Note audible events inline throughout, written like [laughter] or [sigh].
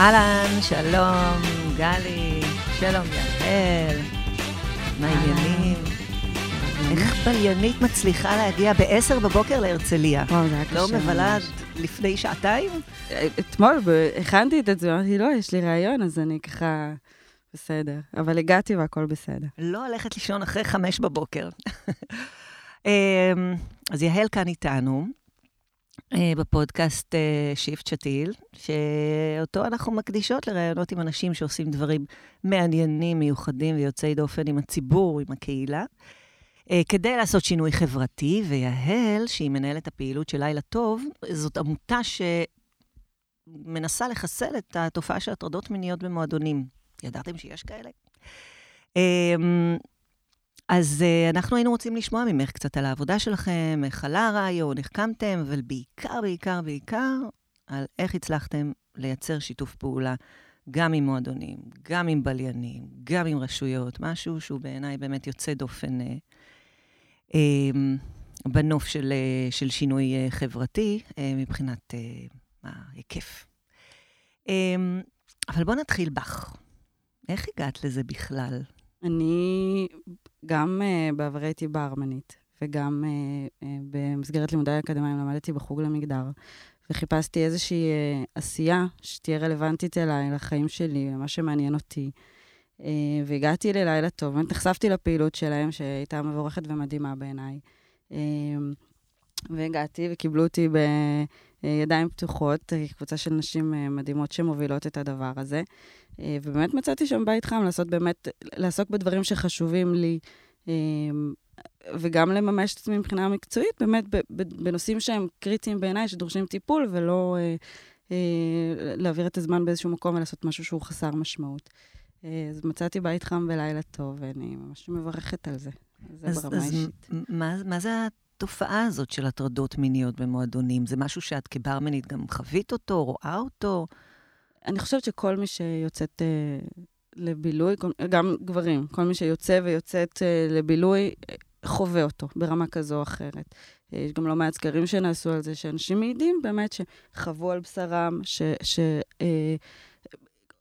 אהלן, שלום, גלי, שלום יעל, מה העניינים? איך בליינית מצליחה להגיע ב-10 בבוקר להרצליה? וואו, זה היה קשה. לא מבלה ממש. לפני שעתיים? אתמול ב- הכנתי את זה, אמרתי, לא, יש לי ראיון, אז אני ככה... בסדר. אבל הגעתי והכל בסדר. לא הולכת לישון אחרי חמש בבוקר. [laughs] אמ, אז יהל כאן איתנו, אה, בפודקאסט אה, שיפט שתיל, שאותו אנחנו מקדישות לראיונות עם אנשים שעושים דברים מעניינים, מיוחדים ויוצאי דופן עם הציבור, עם הקהילה. אה, כדי לעשות שינוי חברתי, ויהל, שהיא מנהלת הפעילות של לילה טוב, זאת עמותה שמנסה לחסל את התופעה של הטרדות מיניות במועדונים. ידעתם שיש כאלה? אז אה, אנחנו היינו רוצים לשמוע ממך קצת על העבודה שלכם, איך עלה הרעיון, איך קמתם, אבל בעיקר, בעיקר, בעיקר, על איך הצלחתם לייצר שיתוף פעולה גם עם מועדונים, גם עם בליינים, גם עם רשויות, משהו שהוא בעיניי באמת יוצא דופן אה, אה, בנוף של, אה, של שינוי אה, חברתי אה, מבחינת אה, ההיקף. אה, אבל בואו נתחיל בך. איך הגעת לזה בכלל? אני גם uh, בעברי הייתי ברמנית, וגם uh, uh, במסגרת לימודי האקדמיים למדתי בחוג למגדר, וחיפשתי איזושהי uh, עשייה שתהיה רלוונטית אליי, לחיים שלי, למה שמעניין אותי. Uh, והגעתי ללילה טוב, באמת נחשפתי לפעילות שלהם, שהייתה מבורכת ומדהימה בעיניי. Uh, והגעתי וקיבלו אותי בידיים פתוחות, אה, קבוצה של נשים אה, מדהימות שמובילות את הדבר הזה. אה, ובאמת מצאתי שם בית חם לעשות באמת, לעסוק בדברים שחשובים לי, אה, וגם לממש את עצמי מבחינה מקצועית, באמת בנושאים שהם קריטיים בעיניי, שדורשים טיפול, ולא אה, אה, להעביר את הזמן באיזשהו מקום ולעשות משהו שהוא חסר משמעות. אה, אז מצאתי בית חם ולילה טוב, ואני ממש מברכת על זה. זה אז, ברמה אז האישית. מ- מה, מה זה התופעה הזאת של הטרדות מיניות במועדונים? זה משהו שאת כברמנית גם חווית אותו, רואה אותו? אני חושבת שכל מי שיוצאת אה, לבילוי, גם גברים, כל מי שיוצא ויוצאת אה, לבילוי, אה, חווה אותו ברמה כזו או אחרת. אה, יש גם לא מעט סקרים שנעשו על זה, שאנשים מעידים באמת שחוו על בשרם, ש... ש אה,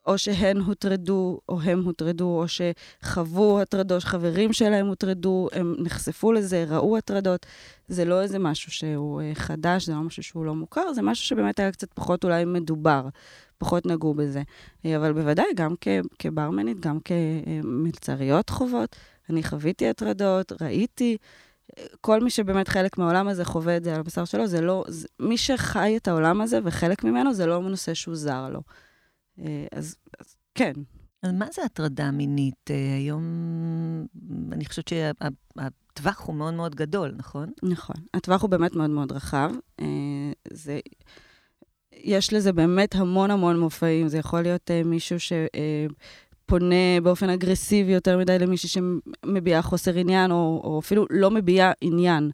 או שהן הוטרדו, או הם הוטרדו, או שחוו הטרדות, חברים שלהם הוטרדו, הם נחשפו לזה, ראו הטרדות. זה לא איזה משהו שהוא אה, חדש, זה לא משהו שהוא לא מוכר, זה משהו שבאמת היה קצת פחות אולי מדובר, פחות נגעו בזה. אה, אבל בוודאי, גם כ- כברמנית, גם כמלצריות חוות, אני חוויתי הטרדות, ראיתי. אה, כל מי שבאמת חלק מהעולם הזה חווה את זה על הבשר שלו, זה לא... זה, מי שחי את העולם הזה וחלק ממנו, זה לא נושא שהוא זר לו. אה, אז, אז כן, אז מה זה הטרדה מינית? אה, היום, אני חושבת שהטווח הוא מאוד מאוד גדול, נכון? נכון. הטווח הוא באמת מאוד מאוד רחב. אה, זה... יש לזה באמת המון המון מופעים. זה יכול להיות מישהו שפונה באופן אגרסיבי יותר מדי למישהי שמביעה חוסר עניין, או, או אפילו לא מביעה עניין.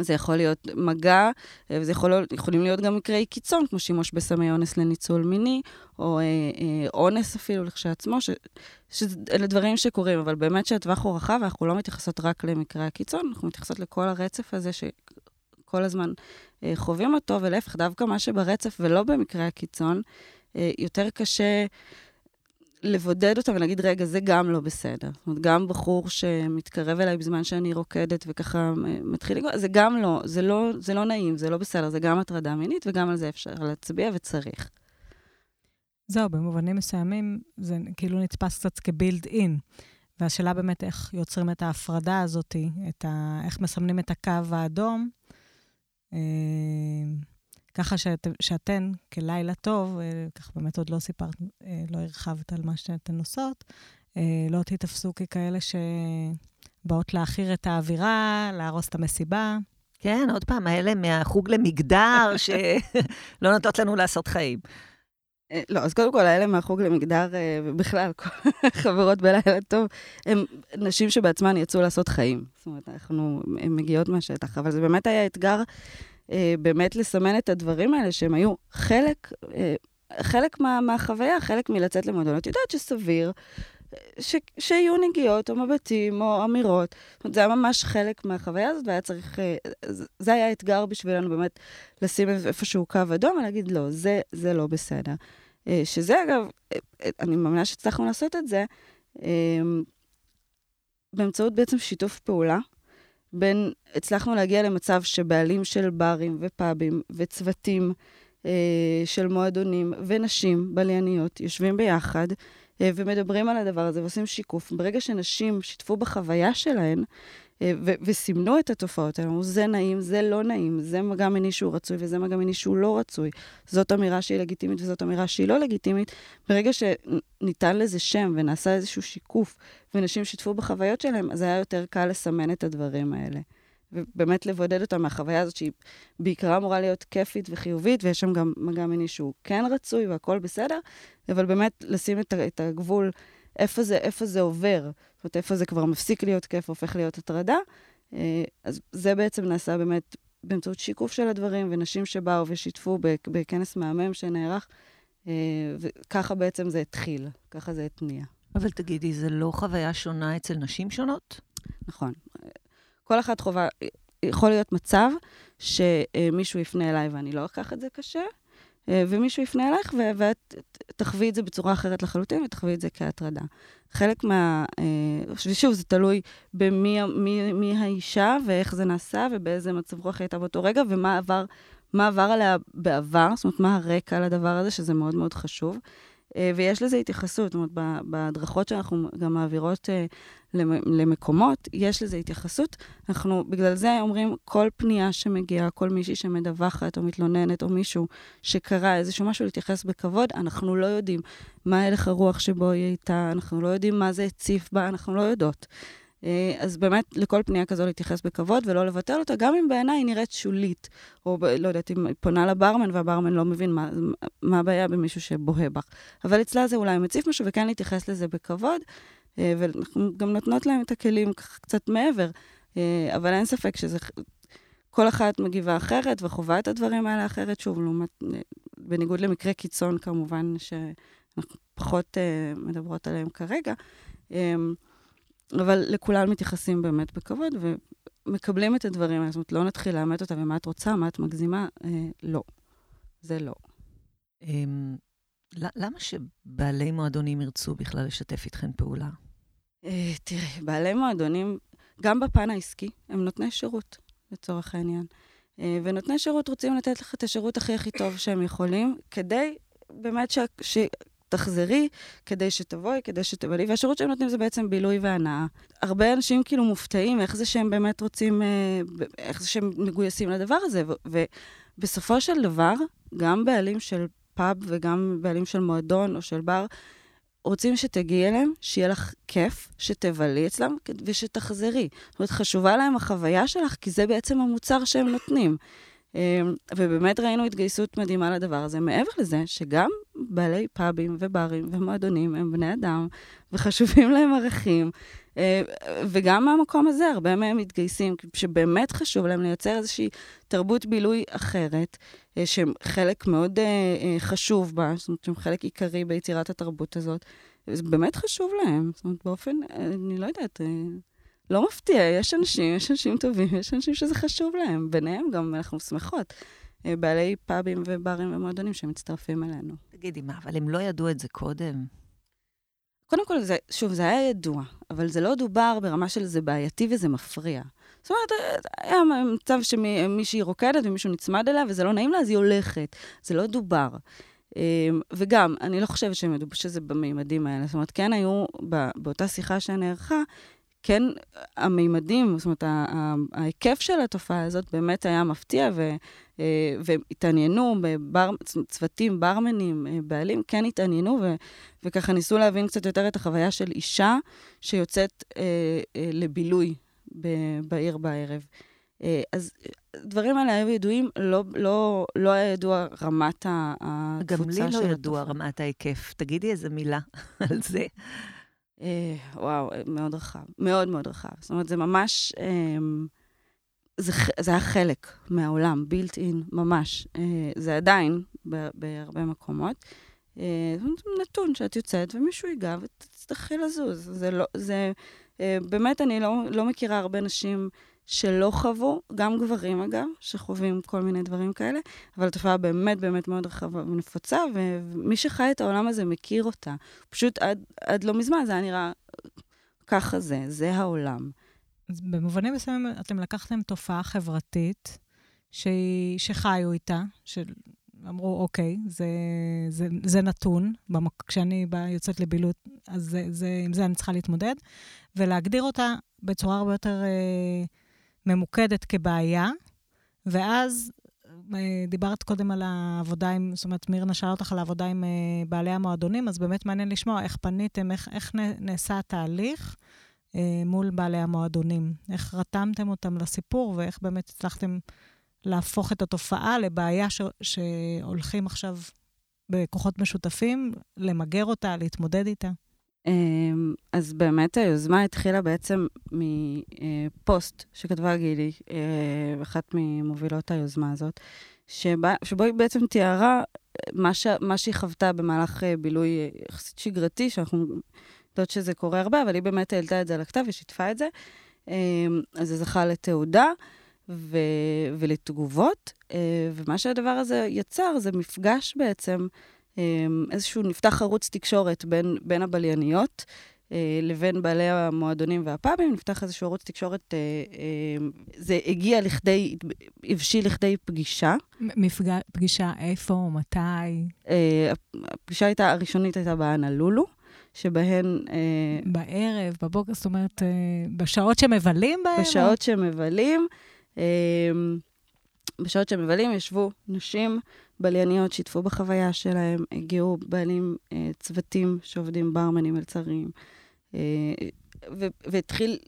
זה יכול להיות מגע, אה, וזה יכול, להיות- יכולים להיות גם מקרי קיצון, כמו שימוש בסמי אונס לניצול מיני, או אה, אה, אונס אפילו לכשעצמו, שאלה דברים שקורים, אבל באמת שהטווח הוא רחב, ואנחנו לא מתייחסות רק למקרי הקיצון, אנחנו מתייחסות לכל הרצף הזה שכל הזמן אה, חווים אותו, ולהפך, דווקא מה שברצף ולא במקרי הקיצון, אה, יותר קשה לבודד אותם ולהגיד, רגע, זה גם לא בסדר. זאת אומרת, גם בחור שמתקרב אליי בזמן שאני רוקדת וככה מתחיל לגוע, זה גם לא, זה לא, זה לא נעים, זה לא בסדר, זה גם הטרדה מינית, וגם על זה אפשר להצביע וצריך. זהו, במובנים מסוימים זה כאילו נתפס קצת כבילד אין. והשאלה באמת איך יוצרים את ההפרדה הזאת, את ה... איך מסמנים את הקו האדום, אה, ככה שאת, שאתן, כלילה טוב, אה, כך באמת עוד לא סיפרת, אה, לא הרחבת על מה שאתן עושות, אה, לא תיתפסו ככאלה שבאות להעכיר את האווירה, להרוס את המסיבה. כן, עוד פעם, האלה מהחוג למגדר, שלא [laughs] נותנות לנו לעשות חיים. אה, לא, אז קודם כל, האלה מהחוג למגדר, אה, ובכלל, [laughs] כל החברות בלילה טוב, הן נשים שבעצמן יצאו לעשות חיים. זאת אומרת, אנחנו, הן מגיעות מהשטח, אבל זה באמת היה אתגר, אה, באמת לסמן את הדברים האלה, שהם היו חלק, אה, חלק מה, מהחוויה, חלק מלצאת למועדון. את יודעת שסביר אה, ש, שיהיו נגיעות או מבטים או אמירות. זאת אומרת, זה היה ממש חלק מהחוויה הזאת, והיה צריך... אה, זה- היה אתגר בשבילנו באמת לשים איפשהו קו אדום ולהגיד, לא, זה, זה לא בסדר. שזה אגב, אני מאמינה שהצלחנו לעשות את זה, באמצעות בעצם שיתוף פעולה בין, הצלחנו להגיע למצב שבעלים של ברים ופאבים וצוותים אה, של מועדונים ונשים בלייניות יושבים ביחד אה, ומדברים על הדבר הזה ועושים שיקוף. ברגע שנשים שיתפו בחוויה שלהן, וסימנו את התופעות האלה, אמרו, זה נעים, זה לא נעים, זה מגע מיני שהוא רצוי וזה מגע מיני שהוא לא רצוי. זאת אמירה שהיא לגיטימית וזאת אמירה שהיא לא לגיטימית. ברגע שניתן לזה שם ונעשה איזשהו שיקוף, ונשים שיתפו בחוויות שלהם, אז היה יותר קל לסמן את הדברים האלה. ובאמת לבודד אותם מהחוויה הזאת, שהיא בעיקרה אמורה להיות כיפית וחיובית, ויש שם גם מגע מיני שהוא כן רצוי והכול בסדר, אבל באמת לשים את הגבול איפה זה, איפה זה עובר. זאת אומרת, איפה זה כבר מפסיק להיות כיף, הופך להיות הטרדה. אה, אז זה בעצם נעשה באמת באמצעות שיקוף של הדברים, ונשים שבאו ושיתפו בכנס מהמם שנערך, אה, וככה בעצם זה התחיל, ככה זה התניע. אבל תגידי, זה לא חוויה שונה אצל נשים שונות? נכון. כל אחת חובה, יכול להיות מצב שמישהו יפנה אליי ואני לא אקח את זה קשה, ומישהו יפנה אלייך ואת תחווי את זה בצורה אחרת לחלוטין ותחווי את זה כהטרדה. חלק מה... אה, ושוב, זה תלוי במי מי, מי האישה ואיך זה נעשה ובאיזה מצב רוח הייתה באותו רגע ומה עבר, עבר עליה בעבר, זאת אומרת, מה הרקע לדבר הזה, שזה מאוד מאוד חשוב. אה, ויש לזה התייחסות, זאת אומרת, בהדרכות שאנחנו גם מעבירות אה, למקומות, יש לזה התייחסות. אנחנו בגלל זה אומרים, כל פנייה שמגיעה, כל מישהי שמדווחת או מתלוננת, או מישהו שקרה איזשהו משהו להתייחס בכבוד, אנחנו לא יודעים מה הלך הרוח שבו היא הייתה, אנחנו לא יודעים מה זה הציף בה, אנחנו לא יודעות. אה, אז באמת, לכל פנייה כזו להתייחס בכבוד ולא לבטל אותה, גם אם בעיניי היא נראית שולית, או לא יודעת, אם היא פונה לברמן והברמן לא מבין מה, מה הבעיה במישהו שבוהה בך. אבל אצלה זה אולי מציף משהו, וכן להתייחס לזה בכבוד, ואנחנו גם נותנות להם את הכלים קצת מעבר, אה, אבל אין ספק שזה... כל אחת מגיבה אחרת וחווה את הדברים האלה אחרת, שוב, לעומת, בניגוד למקרה קיצון כמובן, שאנחנו פחות מדברות עליהם כרגע. אבל לכולם מתייחסים באמת בכבוד, ומקבלים את הדברים האלה. זאת אומרת, לא נתחיל לאמת אותה, ומה את רוצה, מה את מגזימה, אה, לא. זה לא. אה, למה שבעלי מועדונים ירצו בכלל לשתף איתכן פעולה? אה, תראי, בעלי מועדונים, גם בפן העסקי, הם נותני שירות, לצורך העניין. אה, ונותני שירות רוצים לתת לך את השירות הכי הכי טוב שהם יכולים, כדי באמת ש... ש... תחזרי כדי שתבואי, כדי שתבלי, והשירות שהם נותנים זה בעצם בילוי והנאה. הרבה אנשים כאילו מופתעים איך זה שהם באמת רוצים, אה, איך זה שהם מגויסים לדבר הזה, ובסופו של דבר, גם בעלים של פאב וגם בעלים של מועדון או של בר, רוצים שתגיעי אליהם, שיהיה לך כיף, שתבלי אצלם ושתחזרי. זאת אומרת, חשובה להם החוויה שלך, כי זה בעצם המוצר שהם נותנים. אמ, ובאמת ראינו התגייסות מדהימה לדבר הזה. מעבר לזה, שגם בעלי פאבים וברים ומועדונים הם בני אדם, וחשובים להם ערכים, אה, וגם מהמקום הזה הרבה מהם מתגייסים, שבאמת חשוב להם לייצר איזושהי תרבות בילוי אחרת, אה, שהם חלק מאוד אה, חשוב בה, זאת אומרת, שהם חלק עיקרי ביצירת התרבות הזאת. זה באמת חשוב להם, זאת אומרת, באופן, אני לא יודעת, לא מפתיע, יש אנשים, יש אנשים טובים, יש אנשים שזה חשוב להם. ביניהם גם אנחנו שמחות. אה, בעלי פאבים וברים ומועדונים שמצטרפים אלינו. תגידי, מה, אבל הם לא ידעו את זה קודם? קודם כל, זה, שוב, זה היה ידוע, אבל זה לא דובר ברמה של זה בעייתי וזה מפריע. זאת אומרת, היה מצב שמישהי רוקדת ומישהו נצמד אליה וזה לא נעים לה, אז היא הולכת. זה לא דובר. אמ, וגם, אני לא חושבת שהם ידעו שזה במימדים האלה. זאת אומרת, כן היו, באותה שיחה שנערכה, כן, המימדים, זאת אומרת, ההיקף של התופעה הזאת באמת היה מפתיע, ו, אה, והתעניינו בבר, צוותים, ברמנים, אה, בעלים, כן התעניינו, ו, וככה ניסו להבין קצת יותר את החוויה של אישה שיוצאת אה, אה, לבילוי ב, בעיר בערב. אה, אז הדברים האלה היו ידועים, לא, לא, לא היה ידוע רמת הקבוצה של... גם לי לא ידוע רמת ההיקף. תגידי איזה מילה [laughs] על זה. אה, וואו, מאוד רחב. מאוד מאוד רחב. זאת אומרת, זה ממש... אה, זה, זה היה חלק מהעולם, בילט אין, ממש. אה, זה עדיין ב, בהרבה מקומות. אה, נתון שאת יוצאת ומישהו ייגע ותצטרכי לזוז. זה לא... זה... אה, באמת, אני לא, לא מכירה הרבה נשים שלא חוו, גם גברים אגב, שחווים כל מיני דברים כאלה, אבל התופעה באמת באמת מאוד רחבה ונפוצה, ומי שחי את העולם הזה מכיר אותה. פשוט עד, עד לא מזמן זה היה נראה, ככה זה, זה העולם. אז במובנים מסוימים אתם לקחתם תופעה חברתית ש... שחיו איתה, שאמרו, אוקיי, זה, זה, זה נתון, במק... כשאני בא, יוצאת לבילוט, אז זה, זה, עם זה אני צריכה להתמודד, ולהגדיר אותה בצורה הרבה יותר אה, ממוקדת כבעיה, ואז אה, דיברת קודם על העבודה עם, זאת אומרת, מירנה שאלה אותך על העבודה עם אה, בעלי המועדונים, אז באמת מעניין לשמוע איך פניתם, איך, איך נעשה התהליך. אה, מול בעלי המועדונים? איך רתמתם אותם לסיפור ואיך באמת הצלחתם להפוך את התופעה לבעיה ש... שהולכים עכשיו בכוחות משותפים, למגר אותה, להתמודד איתה? אמ, אז באמת היוזמה התחילה בעצם מפוסט שכתבה גילי, אה, אחת ממובילות היוזמה הזאת, שבה, שבו היא בעצם תיארה מה, ש, מה שהיא חוותה במהלך אה, בילוי יחסית שגרתי, שאנחנו יודעת שזה קורה הרבה, אבל היא באמת העלתה את זה על הכתב ושיתפה את זה. אמ, אז זה זכה לתעודה ו... ולתגובות, אה, ומה שהדבר הזה יצר זה מפגש בעצם, איזשהו נפתח ערוץ תקשורת בין, בין הבלייניות. אה, לבין בעלי המועדונים והפאבים, נפתח איזשהו ערוץ תקשורת, אה, זה הגיע לכדי, הבשיל לכדי פגישה. מפגע, פגישה איפה, מתי? הפגישה הייתה, הראשונית הייתה באנה לולו. שבהן... אה, בערב, בבוקר, זאת אומרת, אה, בשעות שמבלים בהם? בשעות. שמבלים. אה, בשעות שמבלים ישבו נשים בלייניות, שיתפו בחוויה שלהם, הגיעו בעלים אה, צוותים שעובדים ברמנים, מלצרים, אה, והתחיל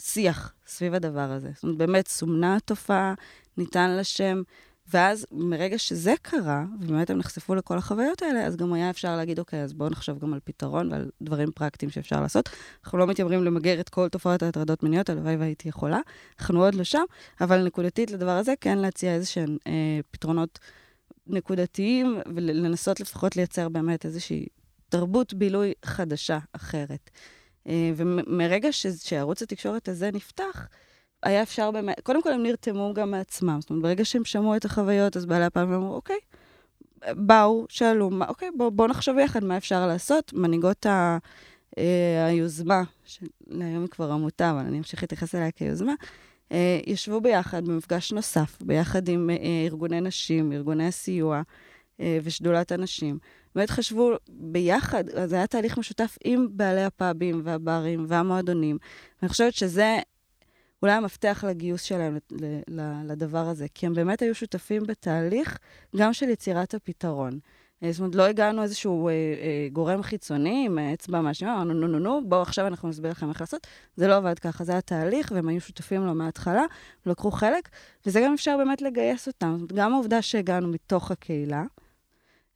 שיח סביב הדבר הזה. זאת אומרת, באמת סומנה התופעה, ניתן לה שם. ואז מרגע שזה קרה, ובאמת הם נחשפו לכל החוויות האלה, אז גם היה אפשר להגיד, אוקיי, אז בואו נחשוב גם על פתרון ועל דברים פרקטיים שאפשר לעשות. אנחנו לא מתיימרים למגר את כל תופעות ההטרדות מיניות, הלוואי והייתי יכולה. אנחנו עוד לא שם, אבל נקודתית לדבר הזה, כן להציע איזה שהם אה, פתרונות נקודתיים, ולנסות לפחות לייצר באמת איזושהי תרבות בילוי חדשה, אחרת. אה, ומרגע שערוץ התקשורת הזה נפתח, היה אפשר באמת, קודם כל הם נרתמו גם מעצמם. זאת אומרת, ברגע שהם שמעו את החוויות, אז בעלי הפעם אמרו, אוקיי, באו, שאלו, מה, אוקיי, בואו בוא נחשוב יחד מה אפשר לעשות. מנהיגות ה, אה, היוזמה, שלהיום היא כבר עמותה, אבל אני אמשיך להתייחס אליה כיוזמה, ישבו ביחד במפגש נוסף, ביחד עם אה, ארגוני נשים, ארגוני הסיוע אה, ושדולת הנשים. באמת חשבו ביחד, זה היה תהליך משותף עם בעלי הפאבים והברים והמועדונים. אני חושבת שזה אולי המפתח לגיוס שלהם לדבר הזה, כי הם באמת היו שותפים בתהליך גם של יצירת הפתרון. אה, זאת אומרת, לא הגענו איזשהו אה, אה, גורם חיצוני עם אצבע מאשימה, אמרנו, נו, נו, נו, בואו עכשיו אנחנו נסביר לכם איך לעשות. זה לא עבד ככה, זה היה תהליך, והם היו שותפים לו מההתחלה, לקחו חלק, וזה גם אפשר באמת לגייס אותם. זאת אומרת, גם העובדה שהגענו מתוך הקהילה,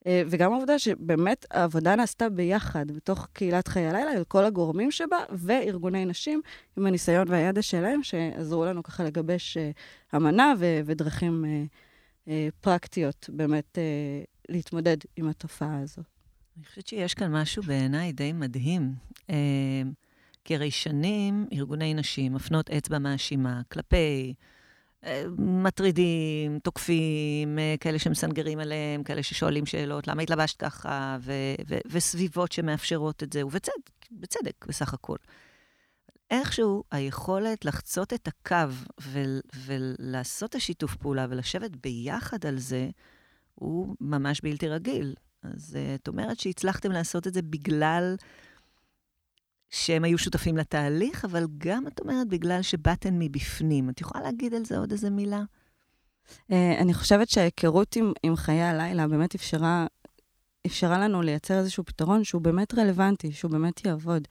אה, וגם העובדה שבאמת העבודה נעשתה ביחד, בתוך קהילת חיי הלילה, כל הגורמים שבה, וארגוני נשים עם הניסיון והידע שלהם, שעזרו לנו ככה לגבש uh, אמנה ו- ודרכים uh, uh, פרקטיות באמת uh, להתמודד עם התופעה הזו. אני חושבת שיש כאן משהו בעיניי די מדהים. Uh, כי הרי שנים ארגוני נשים מפנות אצבע מאשימה כלפי מטרידים, תוקפים, אה, כאלה שמסנגרים עליהם, כאלה ששואלים שאלות, למה התלבשת ככה, ו- ו- וסביבות שמאפשרות את זה, ובצדק, בצדק בסך הכל. איכשהו היכולת לחצות את הקו ו- ולעשות את השיתוף פעולה ולשבת ביחד על זה, הוא ממש בלתי רגיל. אז uh, את אומרת שהצלחתם לעשות את זה בגלל שהם היו שותפים לתהליך, אבל גם, את אומרת, בגלל שבאתן מבפנים. את יכולה להגיד על זה עוד איזה מילה? Uh, אני חושבת שההיכרות עם, עם חיי הלילה באמת אפשרה, אפשרה לנו לייצר איזשהו פתרון שהוא באמת רלוונטי, שהוא באמת יעבוד.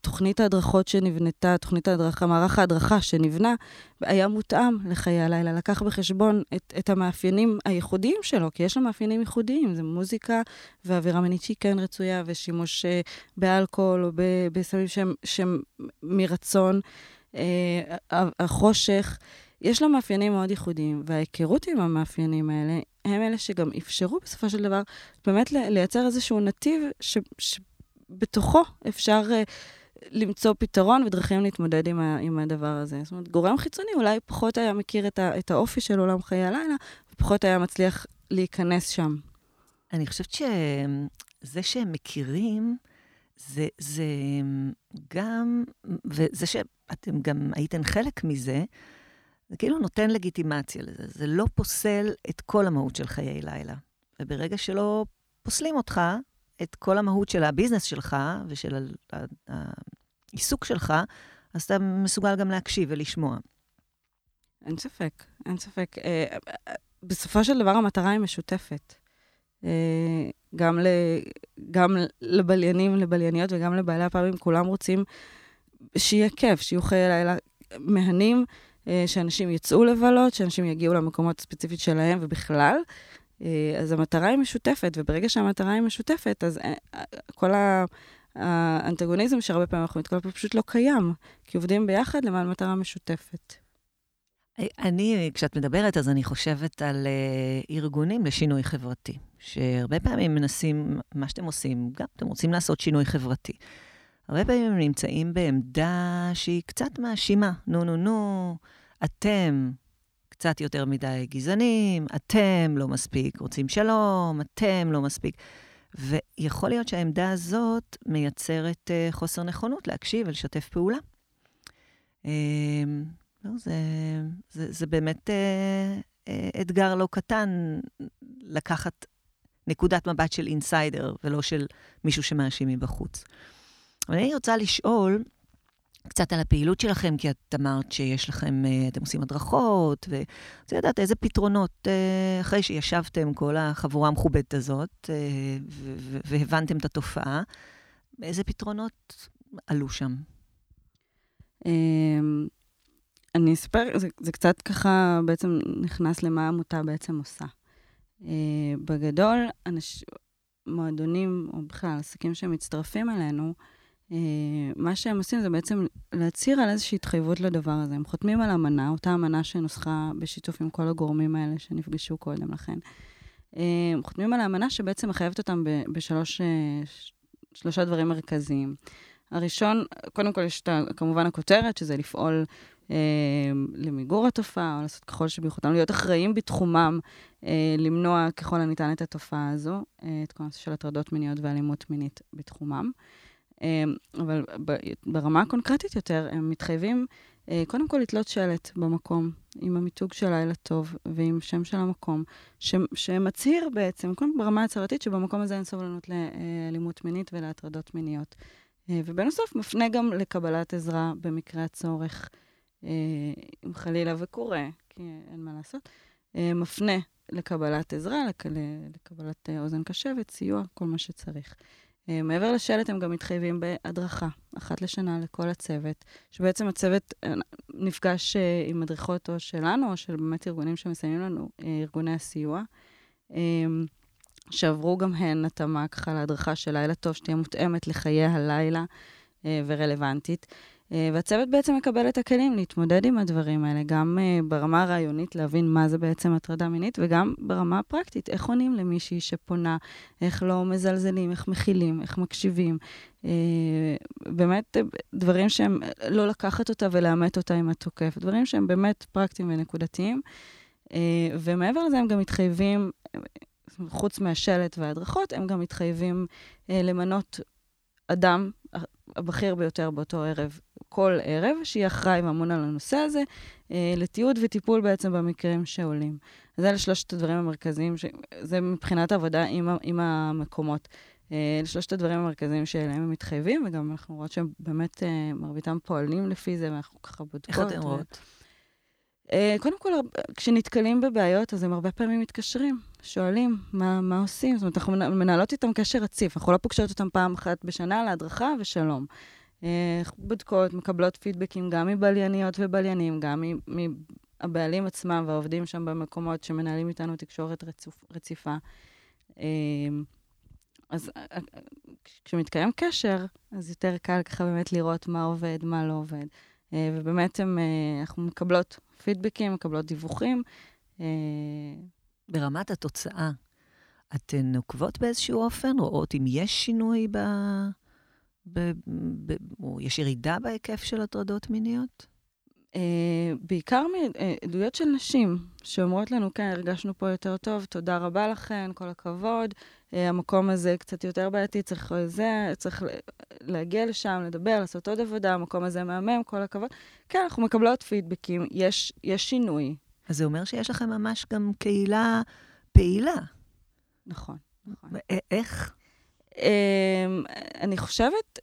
תוכנית ההדרכות שנבנתה, תוכנית ההדרכה, מערך ההדרכה שנבנה, היה מותאם לחיי הלילה, לקח בחשבון את, את המאפיינים הייחודיים שלו, כי יש לו מאפיינים ייחודיים, זה מוזיקה ואווירה מינית שהיא כן רצויה, ושימוש אה, באלכוהול או בסמים שהם, שהם מרצון, אה, החושך. יש לו מאפיינים מאוד ייחודיים, וההיכרות עם המאפיינים האלה, הם אלה שגם אפשרו בסופו של דבר באמת לייצר איזשהו נתיב ש... ש בתוכו אפשר uh, למצוא פתרון ודרכים להתמודד עם, ה, עם הדבר הזה. זאת אומרת, גורם חיצוני אולי פחות היה מכיר את, ה, את האופי של עולם חיי הלילה, ופחות היה מצליח להיכנס שם. אני חושבת שזה שהם מכירים, זה, זה גם, וזה שאתם גם הייתם חלק מזה, זה כאילו נותן לגיטימציה לזה. זה לא פוסל את כל המהות של חיי לילה. וברגע שלא פוסלים אותך, את כל המהות של הביזנס שלך ושל העיסוק שלך, אז אתה מסוגל גם להקשיב ולשמוע. אין ספק, אין ספק. אה, בסופו של דבר המטרה היא משותפת. אה, גם, ל, גם לבליינים, לבלייניות וגם לבעלי הפעמים, כולם רוצים שיהיה כיף, שיהיו חיי לילה מהנים, אה, שאנשים יצאו לבלות, שאנשים יגיעו למקומות הספציפית שלהם ובכלל. אה, אז המטרה היא משותפת, וברגע שהמטרה היא משותפת, אז כל האנטגוניזם שהרבה פעמים אנחנו מתקרבים פשוט לא קיים, כי עובדים ביחד למען מטרה משותפת. אני, כשאת מדברת, אז אני חושבת על uh, ארגונים לשינוי חברתי, שהרבה פעמים מנסים, מה שאתם עושים, גם אתם רוצים לעשות שינוי חברתי. הרבה פעמים הם נמצאים בעמדה שהיא קצת מאשימה. נו, נו, נו, אתם קצת יותר מדי גזענים, אתם לא מספיק רוצים שלום, אתם לא מספיק. ויכול להיות שהעמדה הזאת מייצרת uh, חוסר נכונות להקשיב ולשתף פעולה. Uh, לא, זה, זה, זה באמת אה, אה, אתגר לא קטן לקחת נקודת מבט של אינסיידר, ולא של מישהו שמאשים מבחוץ. אבל אני רוצה לשאול קצת על הפעילות שלכם, כי את אמרת שיש לכם, אה, אתם עושים הדרכות, ואני רוצה לדעת איזה פתרונות, אה, אחרי שישבתם כל החבורה המכובדת הזאת, אה, והבנתם את התופעה, איזה פתרונות עלו שם? אמ, אני אספר, זה, זה קצת ככה בעצם נכנס למה העמותה בעצם עושה. בגדול, אנש, מועדונים, או בכלל עסקים שמצטרפים אלינו, מה שהם עושים זה בעצם להצהיר על איזושהי התחייבות לדבר הזה. הם חותמים על אמנה, אותה אמנה שנוסחה בשיתוף עם כל הגורמים האלה שנפגשו קודם לכן. Uh, הם חותמים על האמנה שבעצם מחייבת אותם בשלוש, uh, שלושה דברים מרכזיים. הראשון, קודם כל יש את, כמובן הכותרת, שזה לפעול אה, למיגור התופעה, או לעשות ככל שביכולתם, להיות אחראים בתחומם, אה, למנוע ככל הניתן את התופעה הזו, אה, את כל הנושא של הטרדות מיניות ואלימות מינית בתחומם. אה, אבל ב, ברמה הקונקרטית יותר, הם מתחייבים אה, קודם כל לתלות שלט במקום, עם המיתוג של לילה טוב ועם שם של המקום, ש, שמצהיר בעצם, קודם כל ברמה ההצהרתית, שבמקום הזה אין סובלנות לאלימות מינית ולהטרדות מיניות. אה, ובנוסף, מפנה גם לקבלת עזרה במקרה הצורך. אה, אם חלילה וקורה, כי אין מה לעשות, מפנה לקבלת עזרה, לק... לקבלת אוזן קשבת, סיוע, כל מה שצריך. מעבר לשלט, הם גם מתחייבים בהדרכה, אחת לשנה לכל הצוות, שבעצם הצוות נפגש עם מדריכות או שלנו, או של באמת ארגונים שמסיימים לנו, ארגוני הסיוע, שעברו גם הן התאמה ככה להדרכה של לילה טוב, שתהיה מותאמת לחיי הלילה ורלוונטית. אה, והצוות בעצם מקבל את הכלים להתמודד עם הדברים האלה, גם uh, ברמה הרעיונית להבין מה זה בעצם הטרדה מינית, וגם ברמה הפרקטית, איך עונים למישהי שפונה, איך לא מזלזלים, איך מכילים, איך מקשיבים. Uh, באמת דברים שהם, לא לקחת אותה ולאמת אותה עם התוקף, דברים שהם באמת פרקטיים ונקודתיים. ומעבר לזה הם גם מתחייבים, חוץ מהשלט וההדרכות, הם גם מתחייבים למנות אדם הבכיר ביותר באותו ערב, כל ערב, שיהיה אחראי ואמון על הנושא הזה, אה, לתיעוד וטיפול בעצם במקרים שעולים. אז אלה שלושת הדברים המרכזיים, ש... זה מבחינת העבודה עם, עם המקומות. אה, אלה שלושת הדברים המרכזיים שאליהם הם מתחייבים, וגם אנחנו רואות שהם באמת, אה, מרביתם פועלים לפי זה, ואנחנו ככה בודקות. איך אתם רואות? קודם כל, כשנתקלים בבעיות, אז הם הרבה פעמים מתקשרים, שואלים מה, מה עושים. זאת אומרת, אנחנו מנהלות איתם קשר רציף, אנחנו לא פוגשות אותם פעם אחת בשנה להדרכה ושלום. Uh, בודקות, מקבלות פידבקים גם מבלייניות ובליינים, גם מהבעלים עצמם והעובדים שם במקומות שמנהלים איתנו תקשורת רצוף, רציפה. Uh, אז כשמתקיים קשר, אז יותר קל ככה באמת לראות מה עובד, מה לא עובד. ובאמת הם, אנחנו מקבלות פידבקים, מקבלות דיווחים. אה, ברמת התוצאה, אתן עוקבות באיזשהו אופן? רואות אם יש שינוי ב... ב- ב- או יש ירידה בהיקף של הטרדות מיניות? אה, בעיקר מעדויות של נשים, שאומרות לנו, כן, הרגשנו פה יותר טוב, תודה רבה לכן, כל הכבוד. אה, המקום הזה קצת יותר בעייתי, צריך זה, צריך להגיע לשם, לדבר, לעשות עוד עבודה, המקום הזה מהמם, כל הכבוד. כן, אנחנו מקבלות פידבקים, יש, יש שינוי. אז זה אומר שיש לכם ממש גם קהילה פעילה. נכון, נכון. איך? אמ, אני חושבת,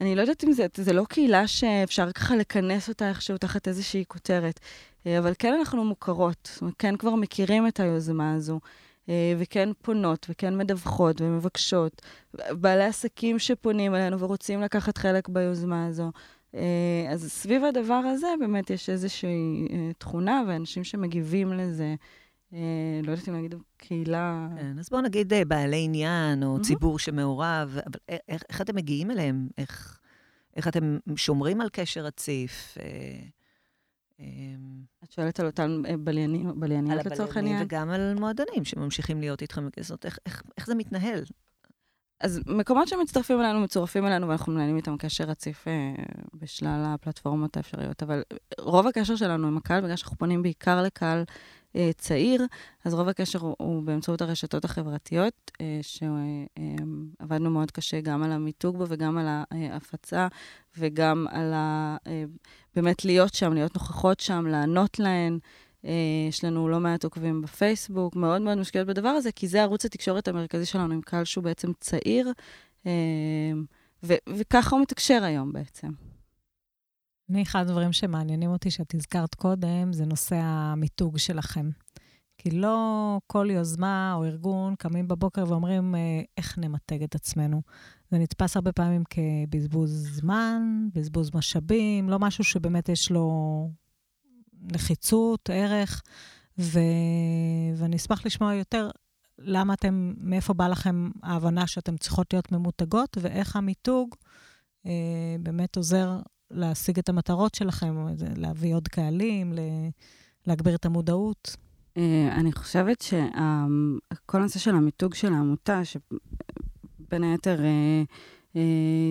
אני לא יודעת אם זה, זה לא קהילה שאפשר ככה לכנס אותה איכשהו תחת איזושהי כותרת, אה, אבל כן אנחנו מוכרות, זאת אומרת, כן כבר מכירים את היוזמה הזו, אה, וכן פונות, וכן מדווחות ומבקשות, בעלי עסקים שפונים אלינו ורוצים לקחת חלק ביוזמה הזו. אה, אז סביב הדבר הזה באמת יש איזושהי תכונה, ואנשים שמגיבים לזה. לא יודעת אם להגיד קהילה... כן, אז בואו נגיד בעלי עניין, או mm-hmm. ציבור שמעורב, אבל איך, איך אתם מגיעים אליהם? איך, איך אתם שומרים על קשר רציף? את שואלת על אותן בלייניות לצורך העניין? על הבליינים וגם על מועדונים שממשיכים להיות איתכם. זאת איך, איך, איך זה מתנהל? אז מקומות שמצטרפים אלינו, מצורפים אלינו, ואנחנו מנהלים איתם קשר רציף אה, בשלל הפלטפורמות האפשריות. אבל רוב הקשר שלנו עם הקהל, בגלל שאנחנו פונים בעיקר לקהל אה, צעיר, אז רוב הקשר הוא, הוא באמצעות הרשתות החברתיות, אה, שעבדנו אה, מאוד קשה גם על המיתוג בו וגם על ההפצה, וגם על ה... אה, באמת להיות שם, להיות נוכחות שם, לענות להן. אה, יש לנו לא מעט עוקבים בפייסבוק, מאוד מאוד משקיעות בדבר הזה, כי זה ערוץ התקשורת המרכזי שלנו עם קהל שהוא בעצם צעיר, אה, ו- וככה הוא מתקשר היום בעצם. אני, אחד הדברים שמעניינים אותי, שאת הזכרת קודם, זה נושא המיתוג שלכם. כי לא כל יוזמה או ארגון קמים בבוקר ואומרים אה, איך נמתג את עצמנו. זה נתפס הרבה פעמים כבזבוז זמן, בזבוז משאבים, לא משהו שבאמת יש לו נחיצות, ערך, ו... ואני אשמח לשמוע יותר למה אתם, מאיפה בא לכם ההבנה שאתן צריכות להיות ממותגות, ואיך המיתוג אה, באמת עוזר להשיג את המטרות שלכם, להביא עוד קהלים, להגביר את המודעות? אה, אני חושבת שכל הנושא של המיתוג של העמותה, שבין היתר אה, אה,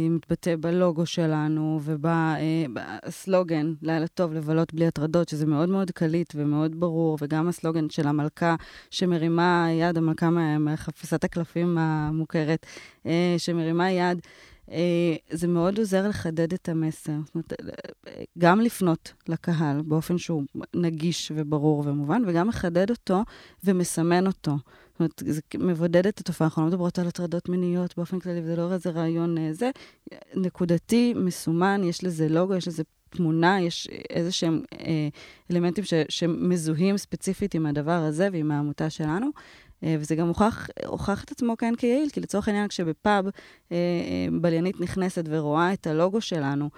מתבטא בלוגו שלנו ובסלוגן, לילה טוב, לבלות בלי הטרדות, שזה מאוד מאוד קליט ומאוד ברור, וגם הסלוגן של המלכה שמרימה יד, המלכה מחפיסת הקלפים המוכרת, שמרימה יד. אה, זה מאוד עוזר לחדד את המסר. זאת אומרת, גם לפנות לקהל באופן שהוא נגיש וברור ומובן, וגם מחדד אותו ומסמן אותו. זאת אומרת, זה מבודד את התופעה, אנחנו לא מדברות על הטרדות מיניות באופן כללי, וזה לא איזה רעיון אה, זה. נקודתי, מסומן, יש לזה לוגו, יש לזה תמונה, יש איזה שהם אה, אלמנטים ש, שמזוהים ספציפית עם הדבר הזה ועם העמותה שלנו. אה, וזה גם הוכח, הוכח את עצמו כאן כיעיל, כי לצורך העניין, כשבפאב אה, אה, בליינית נכנסת ורואה את הלוגו שלנו,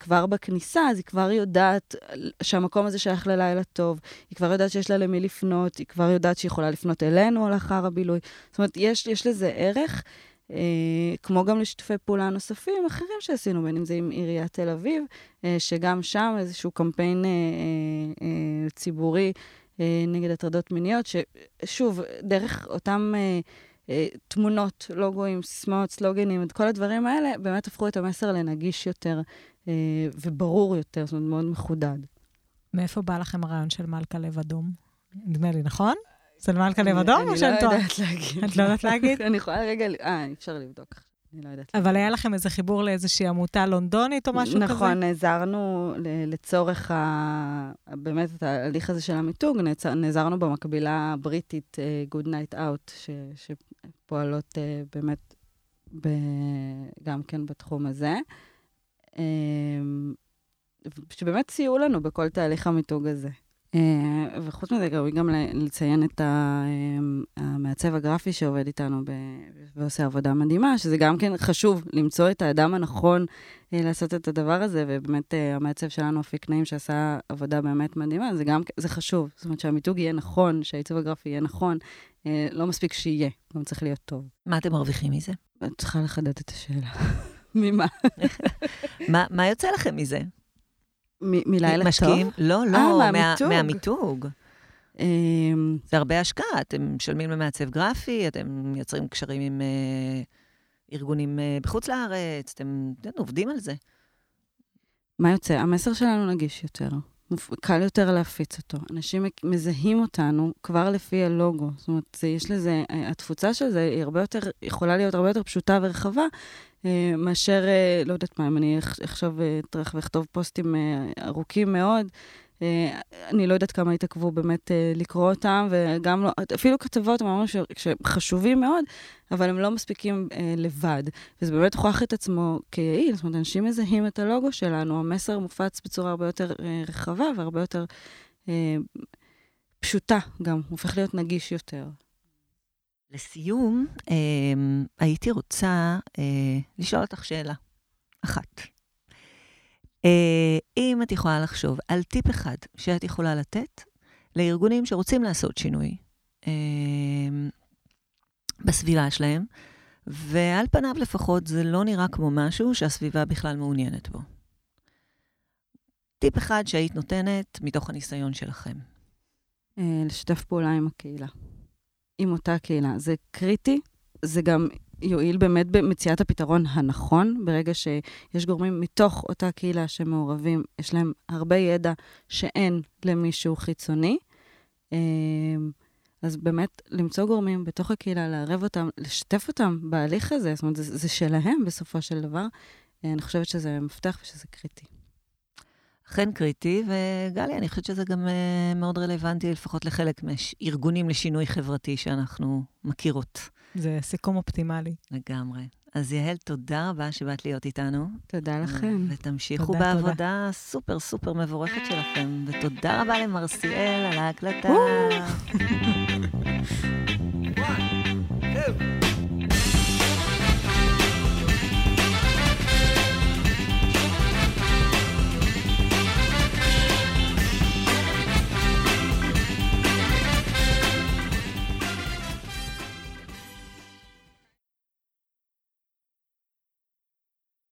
כבר בכניסה, אז היא כבר יודעת שהמקום הזה שייך ללילה טוב, היא כבר יודעת שיש לה למי לפנות, היא כבר יודעת שהיא יכולה לפנות אלינו לאחר הבילוי. זאת אומרת, יש, יש לזה ערך, כמו גם לשיתופי פעולה נוספים אחרים שעשינו, בין אם זה עם עיריית תל אביב, שגם שם איזשהו קמפיין ציבורי. אה, נגד הטרדות מיניות, ששוב, דרך אותם אה, אה, תמונות, לוגוים, סיסמאות, סלוגנים, את כל הדברים האלה, באמת הפכו את המסר לנגיש יותר אה, וברור יותר, זאת אומרת, מאוד מחודד. מאיפה בא לכם הרעיון של מלכה לב אדום? נדמה לי, נכון? זה מלכה לב אדום או שאני טועה? אני לא יודעת להגיד. את לא יודעת להגיד? [laughs] אני יכולה רגע, אה, אפשר לבדוק. אני לא יודעת. אבל היה לכם איזה חיבור לאיזושהי עמותה לונדונית או משהו נכון, כזה? נכון, נעזרנו לצורך ה... באמת את ההליך הזה של המיתוג, נעזרנו במקבילה הבריטית uh, Good Night Out, ש... שפועלות uh, באמת ב... גם כן בתחום הזה. Um, שבאמת סייעו לנו בכל תהליך המיתוג הזה. אה, וחוץ מזה, ראוי גם לציין את אה, המעצב הגרפי שעובד איתנו ועושה עבודה מדהימה, שזה גם כן חשוב, למצוא את האדם הנכון אה, לעשות את הדבר הזה, ובאמת המעצב שלנו, אפיק נעים, שעשה עבודה באמת מדהימה, זה גם, זה חשוב. זאת אומרת שהמיתוג יהיה נכון, שהעיצוב הגרפי יהיה נכון, לא מספיק שיהיה, גם צריך להיות טוב. מה אתם מרוויחים מזה? את צריכה לחדד את השאלה. [laughs] ממה? [laughs] מה יוצא לכם מזה? מלילה משקיעים, טוב? לא, לא, 아, מהמיתוג. מה, מהמיתוג. אמ, זה הרבה השקעה, אתם משלמים למעצב גרפי, אתם מייצרים קשרים עם, אה, ארגונים אה, בחוץ לארץ, אתם, עובדים על זה. מה יוצא? המסר שלנו נגיש יותר. קל יותר להפיץ אותו. אנשים מזהים אותנו כבר לפי הלוגו. זאת אומרת, יש לזה, התפוצה של זה היא הרבה יותר, יכולה להיות הרבה יותר פשוטה ורחבה, אה, מאשר, אה, לא יודעת מה, אם אני עכשיו אטרח ואכתוב פוסטים ארוכים מאוד, אה, אני לא יודעת כמה התעכבו באמת אה, לקרוא אותם, וגם לא, אפילו כתבות, הם אומרים שהם חשובים מאוד, אבל הם לא מספיקים אה, לבד. וזה באמת הוכח את עצמו כיעיל, זאת אומרת, אנשים מזהים את הלוגו שלנו, המסר מופץ בצורה הרבה יותר אה, רחבה והרבה יותר אה, פשוטה גם, הופך להיות נגיש יותר. לסיום, אה, הייתי רוצה אה, לשאול אותך שאלה אחת. אה, אם את יכולה לחשוב על טיפ אחד שאת יכולה לתת לארגונים שרוצים לעשות שינוי אה, בסביבה שלהם, ועל פניו לפחות זה לא נראה כמו משהו שהסביבה בכלל מעוניינת בו. טיפ אחד שהיית נותנת מתוך הניסיון שלכם. אה, לשתף פעולה עם הקהילה, עם אותה קהילה. זה קריטי, זה גם יועיל באמת במציאת הפתרון הנכון, ברגע שיש גורמים מתוך אותה קהילה שמעורבים, יש להם הרבה ידע שאין למישהו חיצוני. אמ, אז באמת, למצוא גורמים בתוך הקהילה, לערב אותם, לשתף אותם בהליך הזה, זאת אומרת, זה, זה שלהם בסופו של דבר. אני חושבת שזה מפתח ושזה קריטי. אכן קריטי, וגלי, אני חושבת שזה גם uh, מאוד רלוונטי, לפחות לחלק מארגונים לשינוי חברתי שאנחנו מכירות. זה סיכום אופטימלי. לגמרי. אז יעל, תודה רבה שבאת להיות איתנו. תודה לכם. ותמשיכו תודה, בעבודה תודה. סופר סופר מבורכת שלכם. ותודה רבה למרסיאל על ההקלטה. [laughs]